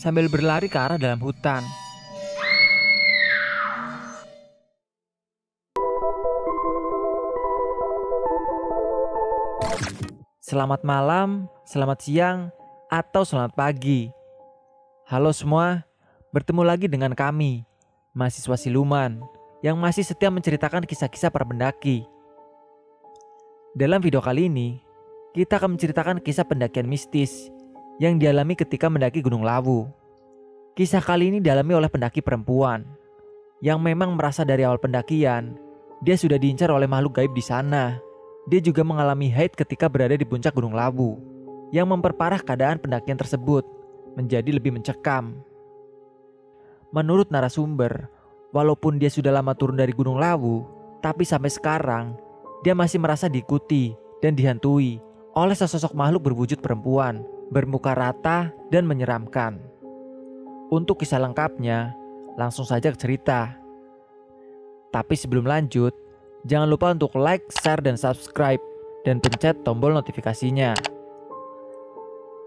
sambil berlari ke arah dalam hutan. Selamat malam, selamat siang, atau selamat pagi. Halo semua, bertemu lagi dengan kami, mahasiswa siluman, yang masih setia menceritakan kisah-kisah para pendaki. Dalam video kali ini, kita akan menceritakan kisah pendakian mistis yang dialami ketika mendaki Gunung Lawu. Kisah kali ini dialami oleh pendaki perempuan yang memang merasa dari awal pendakian dia sudah diincar oleh makhluk gaib di sana. Dia juga mengalami haid ketika berada di puncak Gunung Lawu yang memperparah keadaan pendakian tersebut menjadi lebih mencekam. Menurut narasumber, walaupun dia sudah lama turun dari Gunung Lawu, tapi sampai sekarang dia masih merasa diikuti dan dihantui oleh sesosok makhluk berwujud perempuan, bermuka rata dan menyeramkan. Untuk kisah lengkapnya, langsung saja ke cerita. Tapi sebelum lanjut, jangan lupa untuk like, share, dan subscribe, dan pencet tombol notifikasinya.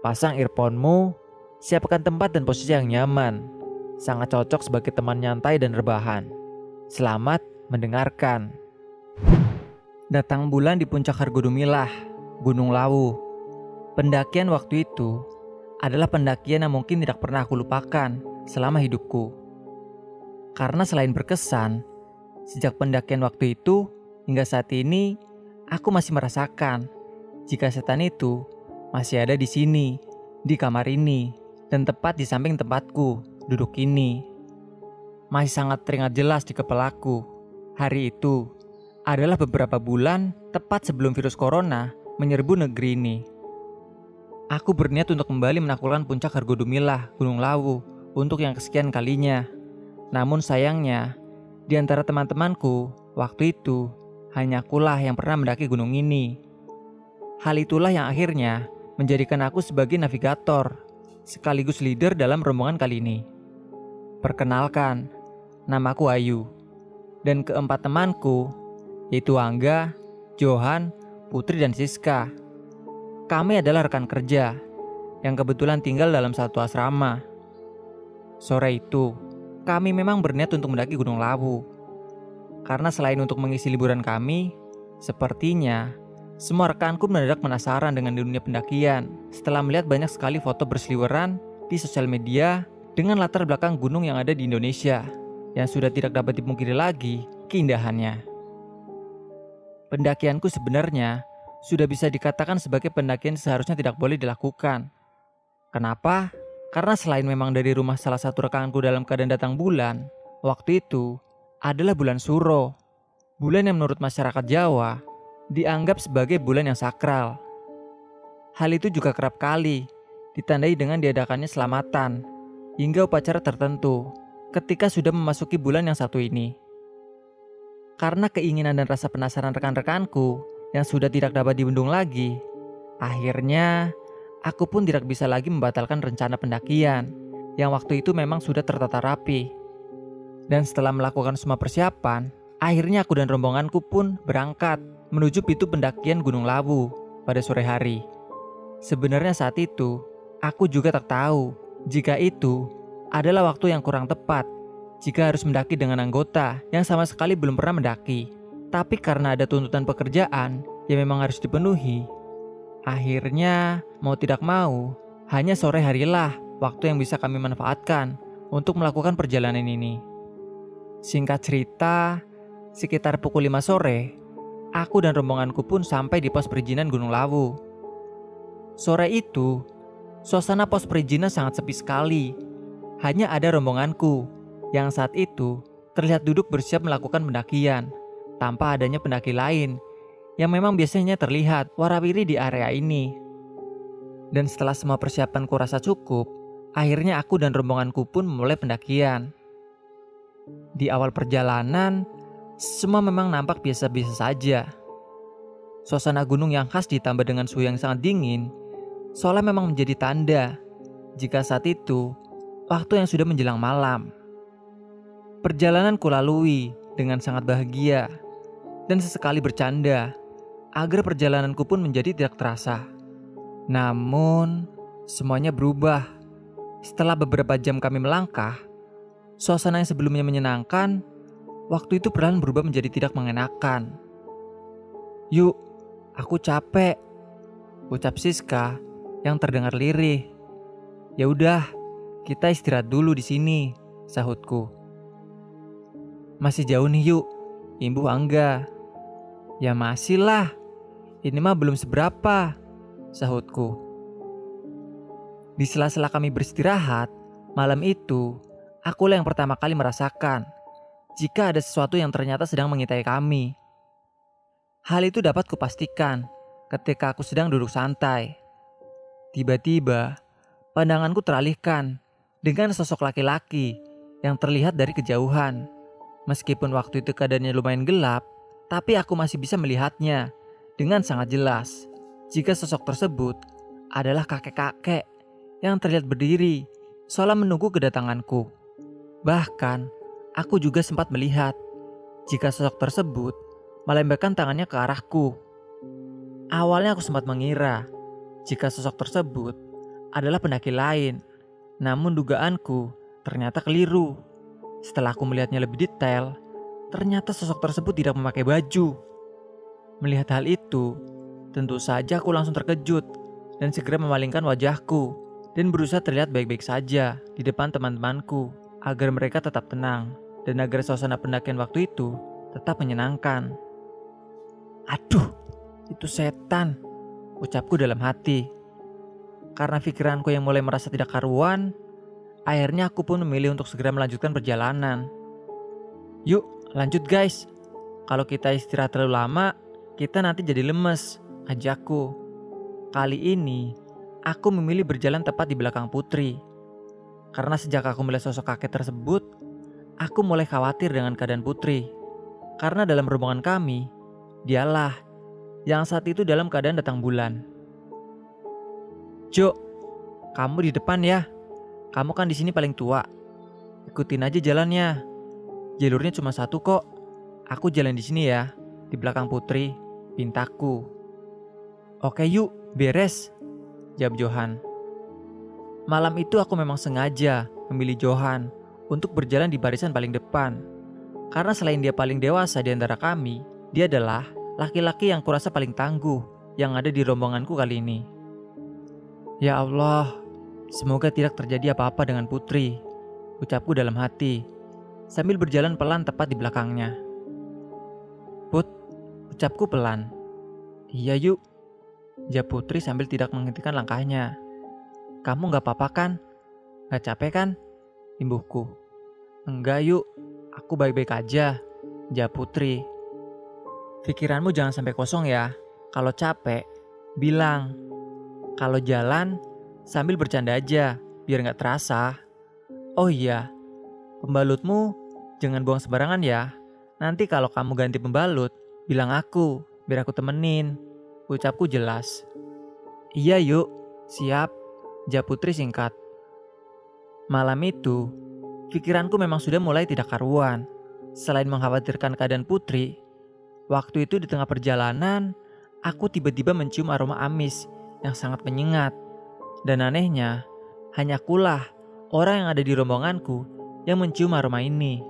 Pasang earphone-mu, siapkan tempat dan posisi yang nyaman. Sangat cocok sebagai teman nyantai dan rebahan. Selamat mendengarkan. Datang bulan di puncak Hargodumilah, Gunung Lawu. Pendakian waktu itu adalah pendakian yang mungkin tidak pernah aku lupakan selama hidupku. Karena selain berkesan, sejak pendakian waktu itu hingga saat ini, aku masih merasakan jika setan itu masih ada di sini, di kamar ini, dan tepat di samping tempatku duduk ini. Masih sangat teringat jelas di kepalaku. Hari itu adalah beberapa bulan tepat sebelum virus corona menyerbu negeri ini. Aku berniat untuk kembali menaklukkan puncak Hargodumilah, Gunung Lawu, untuk yang kesekian kalinya. Namun sayangnya, di antara teman-temanku, waktu itu, hanya akulah yang pernah mendaki gunung ini. Hal itulah yang akhirnya menjadikan aku sebagai navigator, sekaligus leader dalam rombongan kali ini. Perkenalkan, namaku Ayu, dan keempat temanku, yaitu Angga, Johan, Putri dan Siska. Kami adalah rekan kerja yang kebetulan tinggal dalam satu asrama. Sore itu, kami memang berniat untuk mendaki Gunung Lawu. Karena selain untuk mengisi liburan kami, sepertinya semua rekanku mendadak penasaran dengan dunia pendakian setelah melihat banyak sekali foto berseliweran di sosial media dengan latar belakang gunung yang ada di Indonesia yang sudah tidak dapat dipungkiri lagi keindahannya. Pendakianku sebenarnya sudah bisa dikatakan sebagai pendakian seharusnya tidak boleh dilakukan. Kenapa? Karena selain memang dari rumah salah satu rekanku dalam keadaan datang bulan, waktu itu adalah bulan Suro. Bulan yang menurut masyarakat Jawa dianggap sebagai bulan yang sakral. Hal itu juga kerap kali ditandai dengan diadakannya selamatan hingga upacara tertentu ketika sudah memasuki bulan yang satu ini. Karena keinginan dan rasa penasaran rekan-rekanku yang sudah tidak dapat dibendung lagi, akhirnya aku pun tidak bisa lagi membatalkan rencana pendakian yang waktu itu memang sudah tertata rapi. Dan setelah melakukan semua persiapan, akhirnya aku dan rombonganku pun berangkat menuju pintu pendakian Gunung Lawu pada sore hari. Sebenarnya saat itu, aku juga tak tahu jika itu adalah waktu yang kurang tepat jika harus mendaki dengan anggota yang sama sekali belum pernah mendaki. Tapi karena ada tuntutan pekerjaan yang memang harus dipenuhi, akhirnya mau tidak mau, hanya sore harilah waktu yang bisa kami manfaatkan untuk melakukan perjalanan ini. Singkat cerita, sekitar pukul 5 sore, aku dan rombonganku pun sampai di pos perizinan Gunung Lawu. Sore itu, suasana pos perizinan sangat sepi sekali. Hanya ada rombonganku yang saat itu terlihat duduk bersiap melakukan pendakian tanpa adanya pendaki lain yang memang biasanya terlihat warawiri di area ini. Dan setelah semua persiapan rasa cukup, akhirnya aku dan rombonganku pun memulai pendakian. Di awal perjalanan, semua memang nampak biasa-biasa saja. Suasana gunung yang khas ditambah dengan suhu yang sangat dingin, seolah memang menjadi tanda jika saat itu waktu yang sudah menjelang malam. Perjalanan kulalui dengan sangat bahagia dan sesekali bercanda agar perjalananku pun menjadi tidak terasa. Namun, semuanya berubah Setelah beberapa jam kami melangkah, suasana yang sebelumnya menyenangkan, waktu itu perlahan berubah menjadi tidak mengenakan. Yuk, aku capek, ucap Siska yang terdengar lirih. Ya udah, kita istirahat dulu di sini, sahutku. Masih jauh nih yuk, imbuh Angga. Ya masih lah, ini mah belum seberapa, sahutku. Di sela-sela kami beristirahat, malam itu, akulah yang pertama kali merasakan jika ada sesuatu yang ternyata sedang mengintai kami. Hal itu dapat kupastikan ketika aku sedang duduk santai. Tiba-tiba, pandanganku teralihkan dengan sosok laki-laki yang terlihat dari kejauhan. Meskipun waktu itu keadaannya lumayan gelap, tapi aku masih bisa melihatnya dengan sangat jelas. Jika sosok tersebut adalah kakek-kakek yang terlihat berdiri seolah menunggu kedatanganku. Bahkan, aku juga sempat melihat jika sosok tersebut melembekkan tangannya ke arahku. Awalnya aku sempat mengira jika sosok tersebut adalah pendaki lain, namun dugaanku ternyata keliru. Setelah aku melihatnya lebih detail, ternyata sosok tersebut tidak memakai baju. Melihat hal itu, tentu saja aku langsung terkejut dan segera memalingkan wajahku dan berusaha terlihat baik-baik saja di depan teman-temanku agar mereka tetap tenang dan agar suasana pendakian waktu itu tetap menyenangkan. Aduh, itu setan, ucapku dalam hati. Karena pikiranku yang mulai merasa tidak karuan, akhirnya aku pun memilih untuk segera melanjutkan perjalanan. Yuk, lanjut guys. Kalau kita istirahat terlalu lama, kita nanti jadi lemes, ajakku. Kali ini, aku memilih berjalan tepat di belakang Putri. Karena sejak aku melihat sosok kakek tersebut, aku mulai khawatir dengan keadaan Putri. Karena dalam rombongan kami, Dialah yang saat itu dalam keadaan datang bulan. Jo, kamu di depan ya. Kamu kan di sini paling tua. Ikutin aja jalannya. Jalurnya cuma satu kok. Aku jalan di sini ya, di belakang Putri, pintaku. Oke yuk, beres. Jawab Johan. Malam itu aku memang sengaja memilih Johan untuk berjalan di barisan paling depan. Karena selain dia paling dewasa di antara kami, dia adalah laki-laki yang kurasa paling tangguh yang ada di rombonganku kali ini. Ya Allah, semoga tidak terjadi apa-apa dengan putri, ucapku dalam hati, sambil berjalan pelan tepat di belakangnya. Put, ucapku pelan. Iya yuk, jawab putri sambil tidak menghentikan langkahnya. Kamu gak apa-apa kan? Gak capek kan? Imbuhku. Enggak yuk, aku baik-baik aja, jawab putri Pikiranmu jangan sampai kosong ya. Kalau capek, bilang. Kalau jalan, sambil bercanda aja, biar nggak terasa. Oh iya, pembalutmu jangan buang sembarangan ya. Nanti kalau kamu ganti pembalut, bilang aku, biar aku temenin. Ucapku jelas. Iya yuk, siap. Jawab Putri singkat. Malam itu, pikiranku memang sudah mulai tidak karuan. Selain mengkhawatirkan keadaan Putri, Waktu itu di tengah perjalanan, aku tiba-tiba mencium aroma amis yang sangat menyengat. Dan anehnya, hanya akulah orang yang ada di rombonganku yang mencium aroma ini.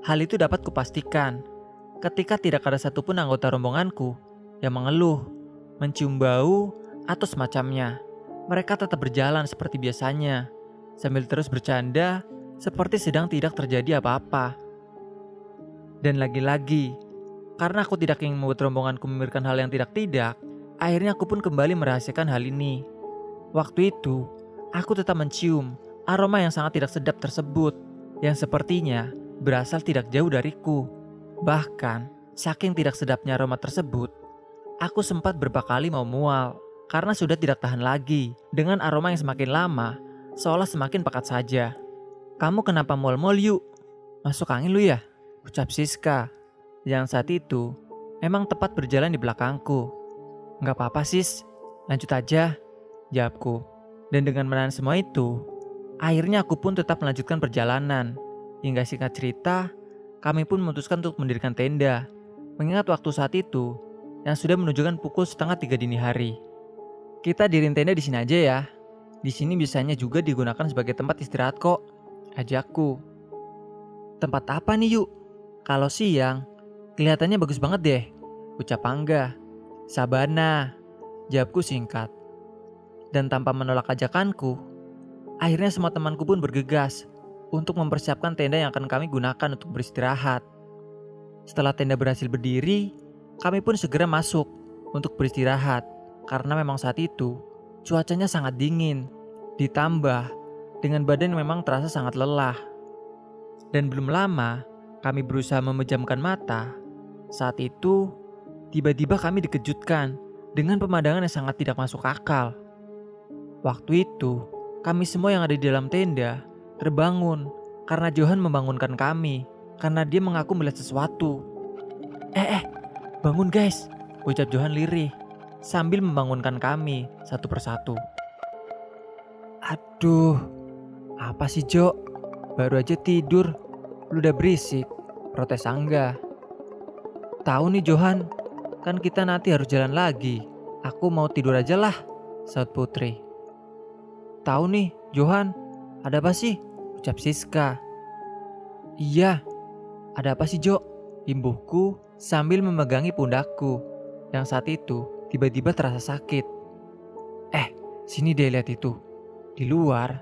Hal itu dapat kupastikan ketika tidak ada satupun anggota rombonganku yang mengeluh, mencium bau, atau semacamnya. Mereka tetap berjalan seperti biasanya, sambil terus bercanda seperti sedang tidak terjadi apa-apa. Dan lagi-lagi, karena aku tidak ingin membuat rombonganku memberikan hal yang tidak-tidak, akhirnya aku pun kembali merahasiakan hal ini. Waktu itu, aku tetap mencium aroma yang sangat tidak sedap tersebut, yang sepertinya berasal tidak jauh dariku. Bahkan, saking tidak sedapnya aroma tersebut, aku sempat beberapa kali mau mual karena sudah tidak tahan lagi dengan aroma yang semakin lama seolah semakin pekat saja. Kamu kenapa mual-mual yuk? Masuk angin lu ya? Ucap Siska yang saat itu memang tepat berjalan di belakangku. Nggak apa-apa sis, lanjut aja, jawabku. Dan dengan menahan semua itu, akhirnya aku pun tetap melanjutkan perjalanan. Hingga singkat cerita, kami pun memutuskan untuk mendirikan tenda. Mengingat waktu saat itu, yang sudah menunjukkan pukul setengah tiga dini hari. Kita diriin tenda di sini aja ya, Di sini biasanya juga digunakan sebagai tempat istirahat kok. Ajakku. Tempat apa nih yuk? Kalau siang, kelihatannya bagus banget deh. Ucap Angga. Sabana. Jawabku singkat. Dan tanpa menolak ajakanku, akhirnya semua temanku pun bergegas untuk mempersiapkan tenda yang akan kami gunakan untuk beristirahat. Setelah tenda berhasil berdiri, kami pun segera masuk untuk beristirahat karena memang saat itu cuacanya sangat dingin. Ditambah dengan badan memang terasa sangat lelah. Dan belum lama kami berusaha memejamkan mata. Saat itu tiba-tiba kami dikejutkan dengan pemandangan yang sangat tidak masuk akal. Waktu itu kami semua yang ada di dalam tenda terbangun karena Johan membangunkan kami karena dia mengaku melihat sesuatu. Eh, eh, bangun guys, ucap Johan lirih sambil membangunkan kami satu persatu. Aduh, apa sih Jo? Baru aja tidur, lu udah berisik, protes Angga. Tahu nih Johan, kan kita nanti harus jalan lagi. Aku mau tidur aja lah, saut Putri. Tahu nih, Johan, ada apa sih? Ucap Siska. Iya, ada apa sih Jo? Imbuhku sambil memegangi pundakku yang saat itu tiba-tiba terasa sakit. Eh, sini deh lihat itu. Di luar,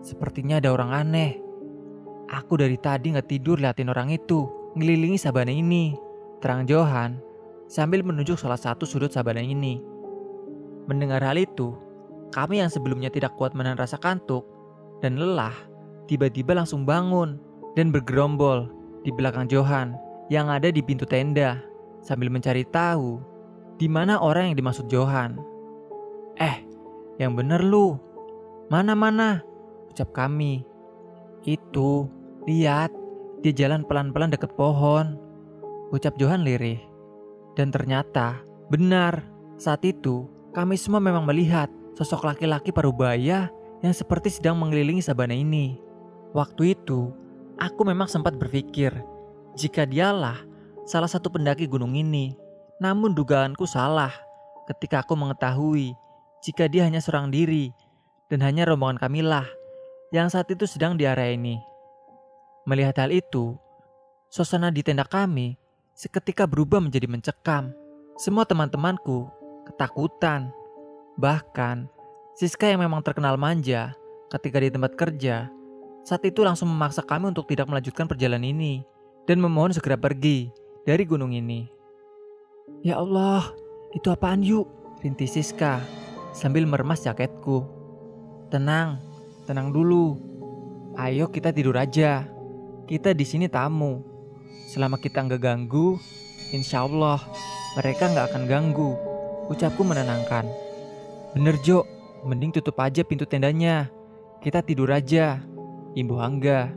sepertinya ada orang aneh. Aku dari tadi nggak tidur liatin orang itu, ngelilingi sabana ini. Terang Johan sambil menunjuk salah satu sudut sabana ini. Mendengar hal itu, kami yang sebelumnya tidak kuat menahan rasa kantuk dan lelah, tiba-tiba langsung bangun dan bergerombol di belakang Johan yang ada di pintu tenda sambil mencari tahu di mana orang yang dimaksud Johan. Eh, yang bener lu. Mana-mana, ucap kami. Itu, lihat, dia jalan pelan-pelan deket pohon. Ucap Johan lirih. Dan ternyata, benar, saat itu kami semua memang melihat sosok laki-laki parubaya yang seperti sedang mengelilingi sabana ini. Waktu itu, aku memang sempat berpikir jika dialah salah satu pendaki gunung ini. Namun dugaanku salah ketika aku mengetahui jika dia hanya seorang diri dan hanya rombongan kamilah yang saat itu sedang di area ini. Melihat hal itu, suasana di tenda kami seketika berubah menjadi mencekam. Semua teman-temanku ketakutan. Bahkan, Siska yang memang terkenal manja ketika di tempat kerja, saat itu langsung memaksa kami untuk tidak melanjutkan perjalanan ini dan memohon segera pergi dari gunung ini. Ya Allah, itu apaan yuk? Rintis Siska sambil meremas jaketku. Tenang, tenang dulu. Ayo kita tidur aja. Kita di sini tamu. Selama kita nggak ganggu, insya Allah mereka nggak akan ganggu. Ucapku menenangkan. Bener Jo, mending tutup aja pintu tendanya. Kita tidur aja. Ibu Angga.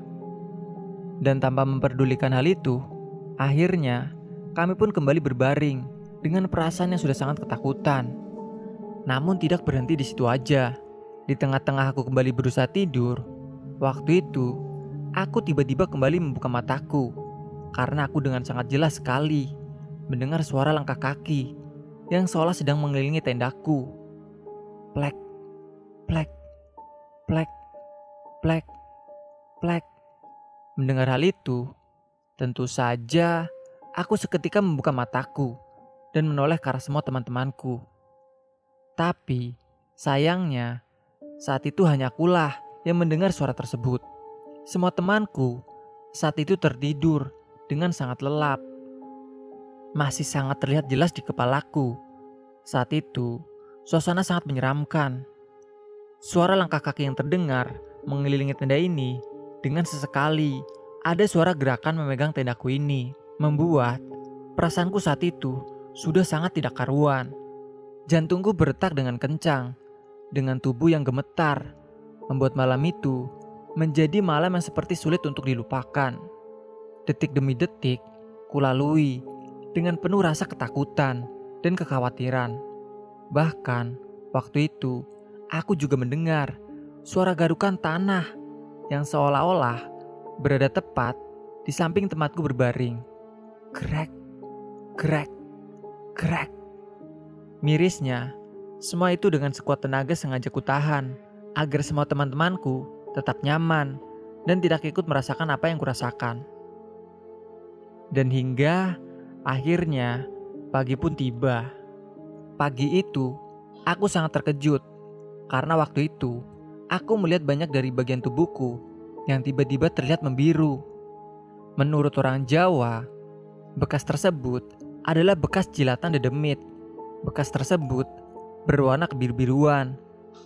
Dan tanpa memperdulikan hal itu, akhirnya kami pun kembali berbaring dengan perasaan yang sudah sangat ketakutan. Namun tidak berhenti di situ aja. Di tengah-tengah aku kembali berusaha tidur, waktu itu aku tiba-tiba kembali membuka mataku karena aku dengan sangat jelas sekali mendengar suara langkah kaki yang seolah sedang mengelilingi tendaku. Plek, plek, plek, plek, plek. Mendengar hal itu, tentu saja Aku seketika membuka mataku dan menoleh ke arah semua teman-temanku. Tapi, sayangnya, saat itu hanya akulah yang mendengar suara tersebut. Semua temanku saat itu tertidur dengan sangat lelap. Masih sangat terlihat jelas di kepalaku. Saat itu, suasana sangat menyeramkan. Suara langkah kaki yang terdengar mengelilingi tenda ini dengan sesekali ada suara gerakan memegang tendaku ini membuat perasaanku saat itu sudah sangat tidak karuan. Jantungku berdetak dengan kencang, dengan tubuh yang gemetar, membuat malam itu menjadi malam yang seperti sulit untuk dilupakan. Detik demi detik, kulalui dengan penuh rasa ketakutan dan kekhawatiran. Bahkan, waktu itu aku juga mendengar suara garukan tanah yang seolah-olah berada tepat di samping tempatku berbaring. Krek, krek, krek. Mirisnya, semua itu dengan sekuat tenaga sengaja kutahan agar semua teman-temanku tetap nyaman dan tidak ikut merasakan apa yang kurasakan. Dan hingga akhirnya pagi pun tiba. Pagi itu aku sangat terkejut karena waktu itu aku melihat banyak dari bagian tubuhku yang tiba-tiba terlihat membiru. Menurut orang Jawa, bekas tersebut adalah bekas jilatan dedemit. Bekas tersebut berwarna kebiru-biruan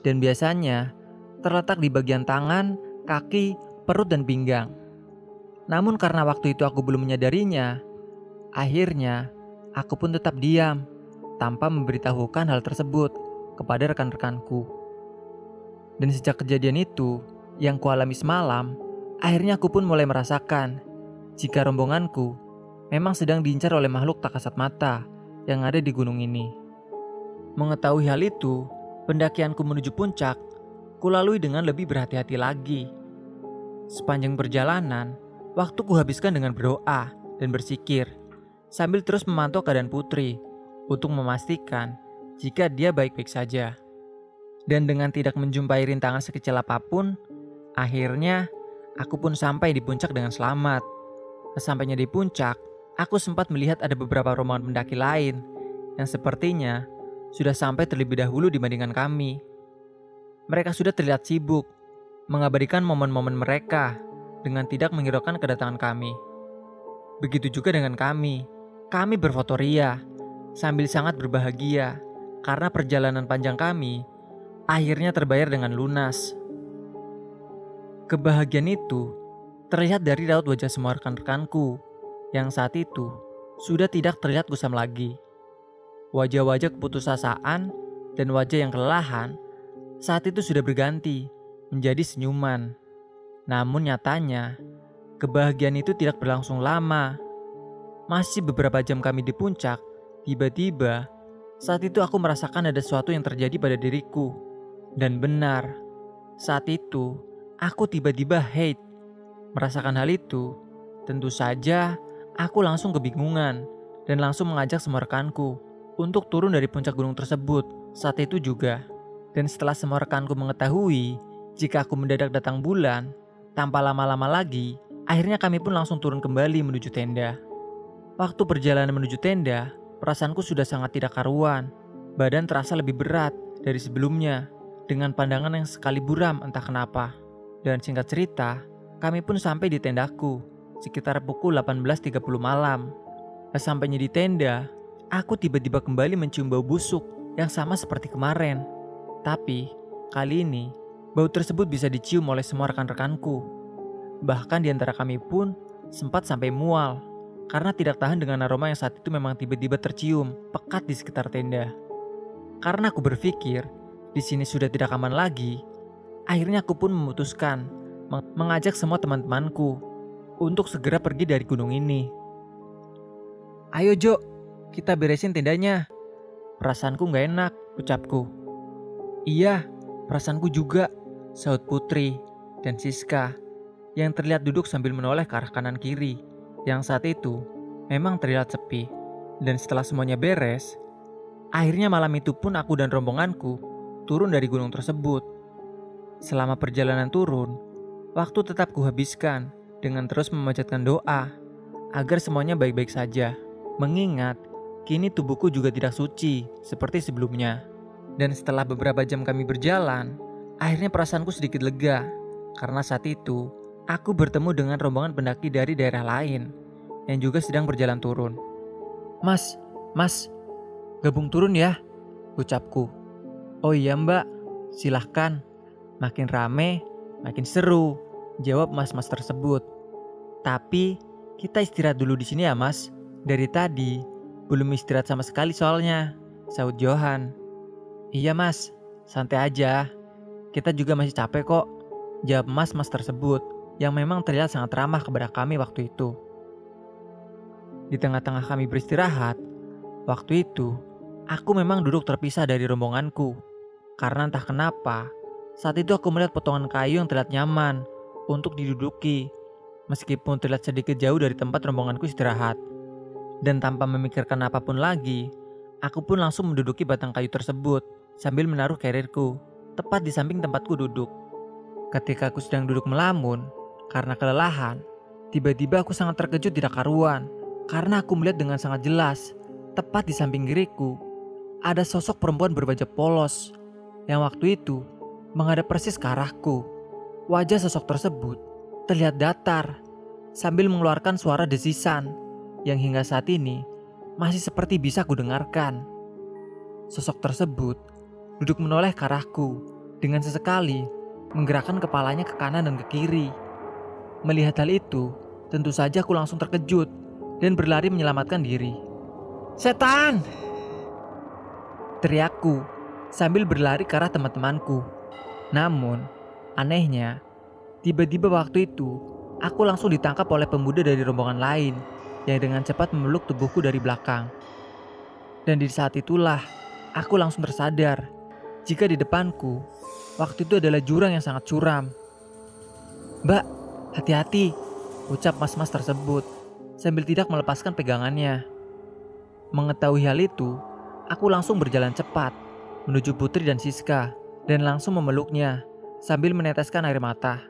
dan biasanya terletak di bagian tangan, kaki, perut, dan pinggang. Namun karena waktu itu aku belum menyadarinya, akhirnya aku pun tetap diam tanpa memberitahukan hal tersebut kepada rekan-rekanku. Dan sejak kejadian itu yang kualami semalam, akhirnya aku pun mulai merasakan jika rombonganku memang sedang diincar oleh makhluk tak kasat mata yang ada di gunung ini. Mengetahui hal itu, pendakianku menuju puncak kulalui dengan lebih berhati-hati lagi. Sepanjang perjalanan, waktu kuhabiskan dengan berdoa dan bersikir, sambil terus memantau keadaan putri untuk memastikan jika dia baik-baik saja. Dan dengan tidak menjumpai rintangan sekecil apa pun, akhirnya aku pun sampai di puncak dengan selamat. Sesampainya di puncak, aku sempat melihat ada beberapa rombongan pendaki lain yang sepertinya sudah sampai terlebih dahulu dibandingkan kami. Mereka sudah terlihat sibuk, mengabadikan momen-momen mereka dengan tidak menghiraukan kedatangan kami. Begitu juga dengan kami. Kami berfoto ria, sambil sangat berbahagia karena perjalanan panjang kami akhirnya terbayar dengan lunas. Kebahagiaan itu terlihat dari raut wajah semua rekan-rekanku yang saat itu sudah tidak terlihat gusam lagi. Wajah-wajah keputusasaan dan wajah yang kelelahan saat itu sudah berganti menjadi senyuman. Namun nyatanya, kebahagiaan itu tidak berlangsung lama. Masih beberapa jam kami di puncak, tiba-tiba saat itu aku merasakan ada sesuatu yang terjadi pada diriku. Dan benar, saat itu aku tiba-tiba hate. Merasakan hal itu, tentu saja aku langsung kebingungan dan langsung mengajak semua rekanku untuk turun dari puncak gunung tersebut saat itu juga. Dan setelah semua rekanku mengetahui jika aku mendadak datang bulan, tanpa lama-lama lagi, akhirnya kami pun langsung turun kembali menuju tenda. Waktu perjalanan menuju tenda, perasaanku sudah sangat tidak karuan. Badan terasa lebih berat dari sebelumnya, dengan pandangan yang sekali buram entah kenapa. Dan singkat cerita, kami pun sampai di tendaku, sekitar pukul 18.30 malam. Sampainya di tenda, aku tiba-tiba kembali mencium bau busuk yang sama seperti kemarin. Tapi, kali ini, bau tersebut bisa dicium oleh semua rekan-rekanku. Bahkan di antara kami pun sempat sampai mual karena tidak tahan dengan aroma yang saat itu memang tiba-tiba tercium pekat di sekitar tenda. Karena aku berpikir di sini sudah tidak aman lagi, akhirnya aku pun memutuskan mengajak semua teman-temanku untuk segera pergi dari gunung ini. Ayo Jo, kita beresin tendanya. Perasaanku gak enak, ucapku. Iya, perasaanku juga, saut Putri dan Siska yang terlihat duduk sambil menoleh ke arah kanan kiri yang saat itu memang terlihat sepi. Dan setelah semuanya beres, akhirnya malam itu pun aku dan rombonganku turun dari gunung tersebut. Selama perjalanan turun, waktu tetap kuhabiskan dengan terus memanjatkan doa agar semuanya baik-baik saja. Mengingat kini tubuhku juga tidak suci seperti sebelumnya. Dan setelah beberapa jam kami berjalan, akhirnya perasaanku sedikit lega karena saat itu aku bertemu dengan rombongan pendaki dari daerah lain yang juga sedang berjalan turun. Mas, mas, gabung turun ya, ucapku. Oh iya mbak, silahkan. Makin rame, makin seru, jawab mas-mas tersebut. Tapi kita istirahat dulu di sini ya mas. Dari tadi belum istirahat sama sekali soalnya, saud Johan. Iya mas, santai aja. Kita juga masih capek kok. Jawab mas-mas tersebut yang memang terlihat sangat ramah kepada kami waktu itu. Di tengah-tengah kami beristirahat, waktu itu aku memang duduk terpisah dari rombonganku. Karena entah kenapa, saat itu aku melihat potongan kayu yang terlihat nyaman untuk diduduki, meskipun terlihat sedikit jauh dari tempat rombonganku istirahat. Dan tanpa memikirkan apa pun lagi, aku pun langsung menduduki batang kayu tersebut sambil menaruh karirku tepat di samping tempatku duduk. Ketika aku sedang duduk melamun karena kelelahan, tiba-tiba aku sangat terkejut tidak karuan karena aku melihat dengan sangat jelas tepat di samping kiriku ada sosok perempuan berbaju polos yang waktu itu menghadap persis ke arahku. Wajah sosok tersebut terlihat datar sambil mengeluarkan suara desisan yang hingga saat ini masih seperti bisa kudengarkan. Sosok tersebut duduk menoleh ke arahku dengan sesekali menggerakkan kepalanya ke kanan dan ke kiri. Melihat hal itu, tentu saja aku langsung terkejut dan berlari menyelamatkan diri. Setan! Teriakku sambil berlari ke arah teman-temanku. Namun, anehnya, tiba-tiba waktu itu aku langsung ditangkap oleh pemuda dari rombongan lain yang dengan cepat memeluk tubuhku dari belakang. Dan di saat itulah aku langsung tersadar jika di depanku waktu itu adalah jurang yang sangat curam. Mbak, hati-hati, ucap mas-mas tersebut sambil tidak melepaskan pegangannya. Mengetahui hal itu, Aku langsung berjalan cepat menuju Putri dan Siska dan langsung memeluknya sambil meneteskan air mata.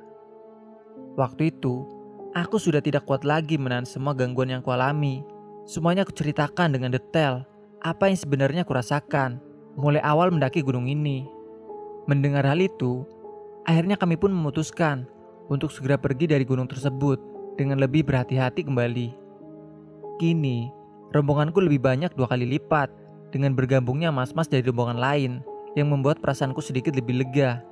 Waktu itu, aku sudah tidak kuat lagi menahan semua gangguan yang kualami. Semuanya aku ceritakan dengan detail apa yang sebenarnya kurasakan mulai awal mendaki gunung ini. Mendengar hal itu, akhirnya kami pun memutuskan untuk segera pergi dari gunung tersebut dengan lebih berhati-hati kembali. Kini, rombonganku lebih banyak dua kali lipat dengan bergabungnya mas-mas dari rombongan lain yang membuat perasaanku sedikit lebih lega.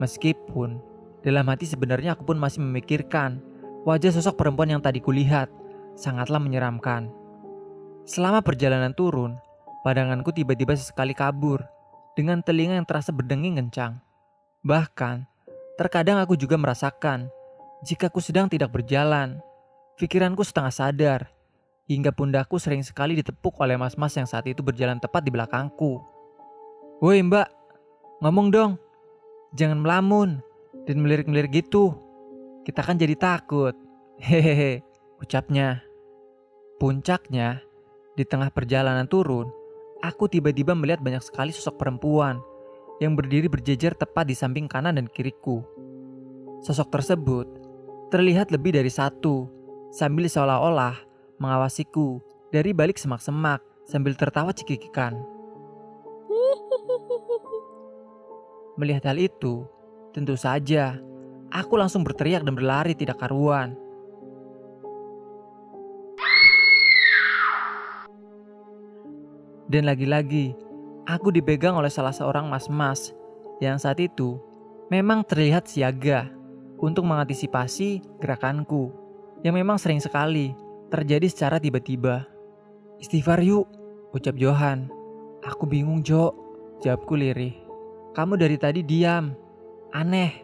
Meskipun dalam hati sebenarnya aku pun masih memikirkan wajah sosok perempuan yang tadi kulihat sangatlah menyeramkan. Selama perjalanan turun, pandanganku tiba-tiba sesekali kabur dengan telinga yang terasa berdenging kencang. Bahkan, terkadang aku juga merasakan jika aku sedang tidak berjalan, pikiranku setengah sadar hingga pundakku sering sekali ditepuk oleh mas-mas yang saat itu berjalan tepat di belakangku. Woi mbak, ngomong dong, jangan melamun dan melirik-melirik gitu. Kita kan jadi takut. Hehehe, ucapnya. Puncaknya, di tengah perjalanan turun, aku tiba-tiba melihat banyak sekali sosok perempuan yang berdiri berjejer tepat di samping kanan dan kiriku. Sosok tersebut terlihat lebih dari satu, sambil seolah-olah mengawasiku dari balik semak-semak sambil tertawa cekikikan. Melihat hal itu, tentu saja aku langsung berteriak dan berlari tidak karuan. Dan lagi-lagi, aku dipegang oleh salah seorang mas-mas yang saat itu memang terlihat siaga untuk mengantisipasi gerakanku yang memang sering sekali terjadi secara tiba-tiba. Istighfar yuk, ucap Johan. Aku bingung Jo, jawabku lirih. Kamu dari tadi diam, aneh.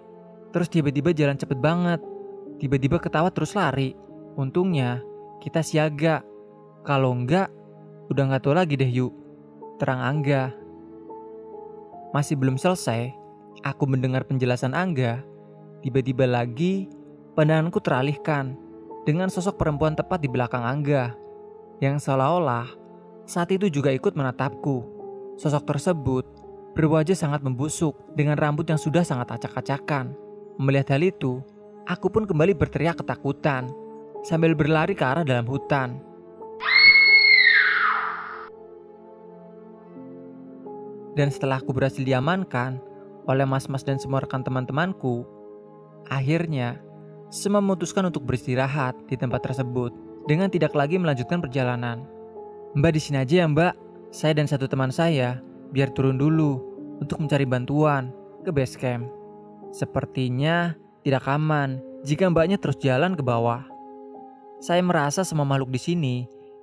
Terus tiba-tiba jalan cepet banget. Tiba-tiba ketawa terus lari. Untungnya kita siaga. Kalau enggak, udah nggak tahu lagi deh yuk. Terang Angga. Masih belum selesai, aku mendengar penjelasan Angga. Tiba-tiba lagi, pandanganku teralihkan dengan sosok perempuan tepat di belakang Angga yang seolah-olah saat itu juga ikut menatapku. Sosok tersebut berwajah sangat membusuk dengan rambut yang sudah sangat acak-acakan. Melihat hal itu, aku pun kembali berteriak ketakutan sambil berlari ke arah dalam hutan. Dan setelah aku berhasil diamankan oleh mas-mas dan semua rekan teman-temanku, akhirnya semua memutuskan untuk beristirahat di tempat tersebut dengan tidak lagi melanjutkan perjalanan. Mbak di sini aja ya mbak, saya dan satu teman saya biar turun dulu untuk mencari bantuan ke base camp. Sepertinya tidak aman jika mbaknya terus jalan ke bawah. Saya merasa semua makhluk di sini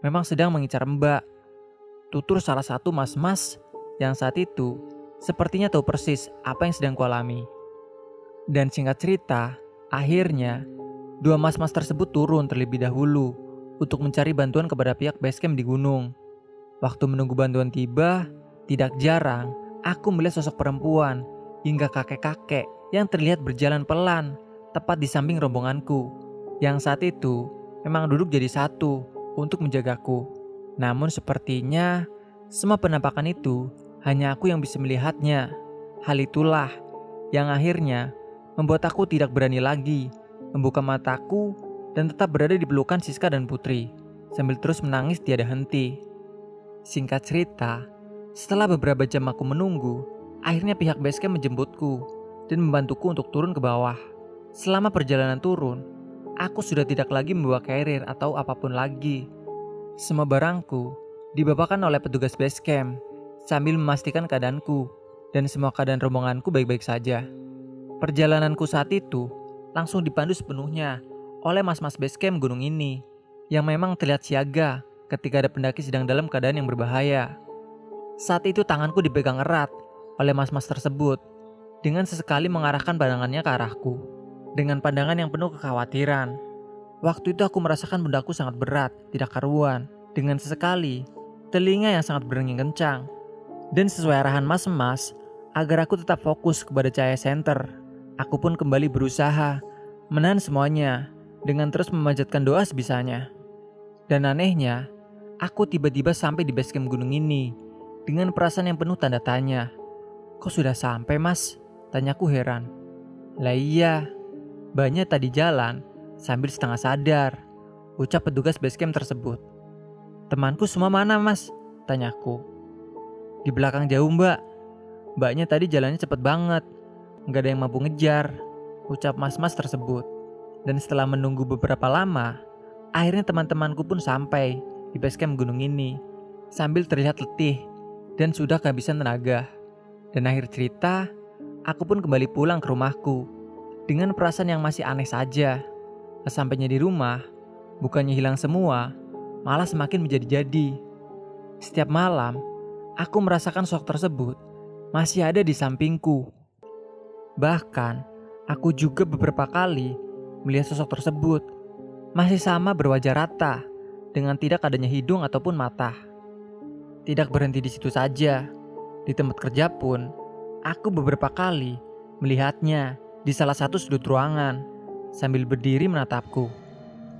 memang sedang mengincar mbak. Tutur salah satu mas-mas yang saat itu sepertinya tahu persis apa yang sedang kualami. Dan singkat cerita, Akhirnya, dua mas-mas tersebut turun terlebih dahulu untuk mencari bantuan kepada pihak basecamp di gunung. Waktu menunggu bantuan tiba, tidak jarang aku melihat sosok perempuan hingga kakek-kakek yang terlihat berjalan pelan tepat di samping rombonganku yang saat itu memang duduk jadi satu untuk menjagaku. Namun sepertinya semua penampakan itu hanya aku yang bisa melihatnya Hal itulah yang akhirnya membuat aku tidak berani lagi membuka mataku dan tetap berada di pelukan Siska dan Putri sambil terus menangis tiada henti. Singkat cerita, setelah beberapa jam aku menunggu, akhirnya pihak basecamp menjemputku dan membantuku untuk turun ke bawah. Selama perjalanan turun, aku sudah tidak lagi membawa carrier atau apa pun lagi. Semua barangku dibawakan oleh petugas basecamp sambil memastikan keadaanku dan semua keadaan rombonganku baik-baik saja. Perjalananku saat itu langsung dipandu sepenuhnya oleh mas-mas basecamp gunung ini yang memang terlihat siaga ketika ada pendaki sedang dalam keadaan yang berbahaya. Saat itu tanganku dipegang erat oleh mas-mas tersebut dengan sesekali mengarahkan pandangannya ke arahku dengan pandangan yang penuh kekhawatiran. Waktu itu aku merasakan bundaku sangat berat, tidak karuan, dengan sesekali telinga yang sangat berdenging kencang. Dan sesuai arahan mas-mas, agar aku tetap fokus kepada cahaya center, aku pun kembali berusaha menahan semuanya dengan terus memanjatkan doa sebisanya. Dan anehnya, aku tiba-tiba sampai di base camp gunung ini dengan perasaan yang penuh tanda tanya. Kok sudah sampai mas? Tanyaku heran. Lah iya, banyak tadi jalan sambil setengah sadar. Ucap petugas basecamp tersebut. Temanku semua mana mas? Tanyaku. Di belakang jauh mbak. Mbaknya tadi jalannya cepet banget. Nggak ada yang mampu ngejar. Ucap mas-mas tersebut. Dan setelah menunggu beberapa lama, akhirnya teman-temanku pun sampai di basecamp gunung ini. Sambil terlihat letih dan sudah kehabisan tenaga. Dan akhir cerita, aku pun kembali pulang ke rumahku dengan perasaan yang masih aneh saja. Sesampainya di rumah, bukannya hilang semua, malah semakin menjadi-jadi. Setiap malam, aku merasakan sosok tersebut masih ada di sampingku. Bahkan, aku juga beberapa kali melihat sosok tersebut masih sama berwajah rata dengan tidak adanya hidung ataupun mata. Tidak berhenti di situ saja. Di tempat kerja pun, aku beberapa kali melihatnya di salah satu sudut ruangan sambil berdiri menatapku.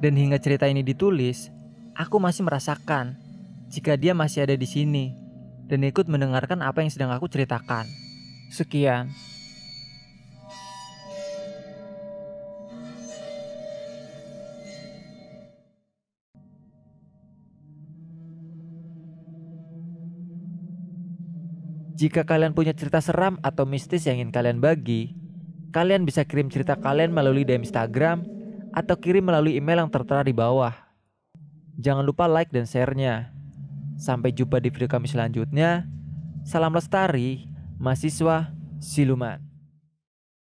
Dan hingga cerita ini ditulis, aku masih merasakan jika dia masih ada di sini dan ikut mendengarkan apa yang sedang aku ceritakan. Sekian. Jika kalian punya cerita seram atau mistis yang ingin kalian bagi, kalian bisa kirim cerita kalian melalui DM Instagram atau kirim melalui email yang tertera di bawah. Jangan lupa like dan share-nya. Sampai jumpa di video kami selanjutnya. Salam lestari, mahasiswa siluman.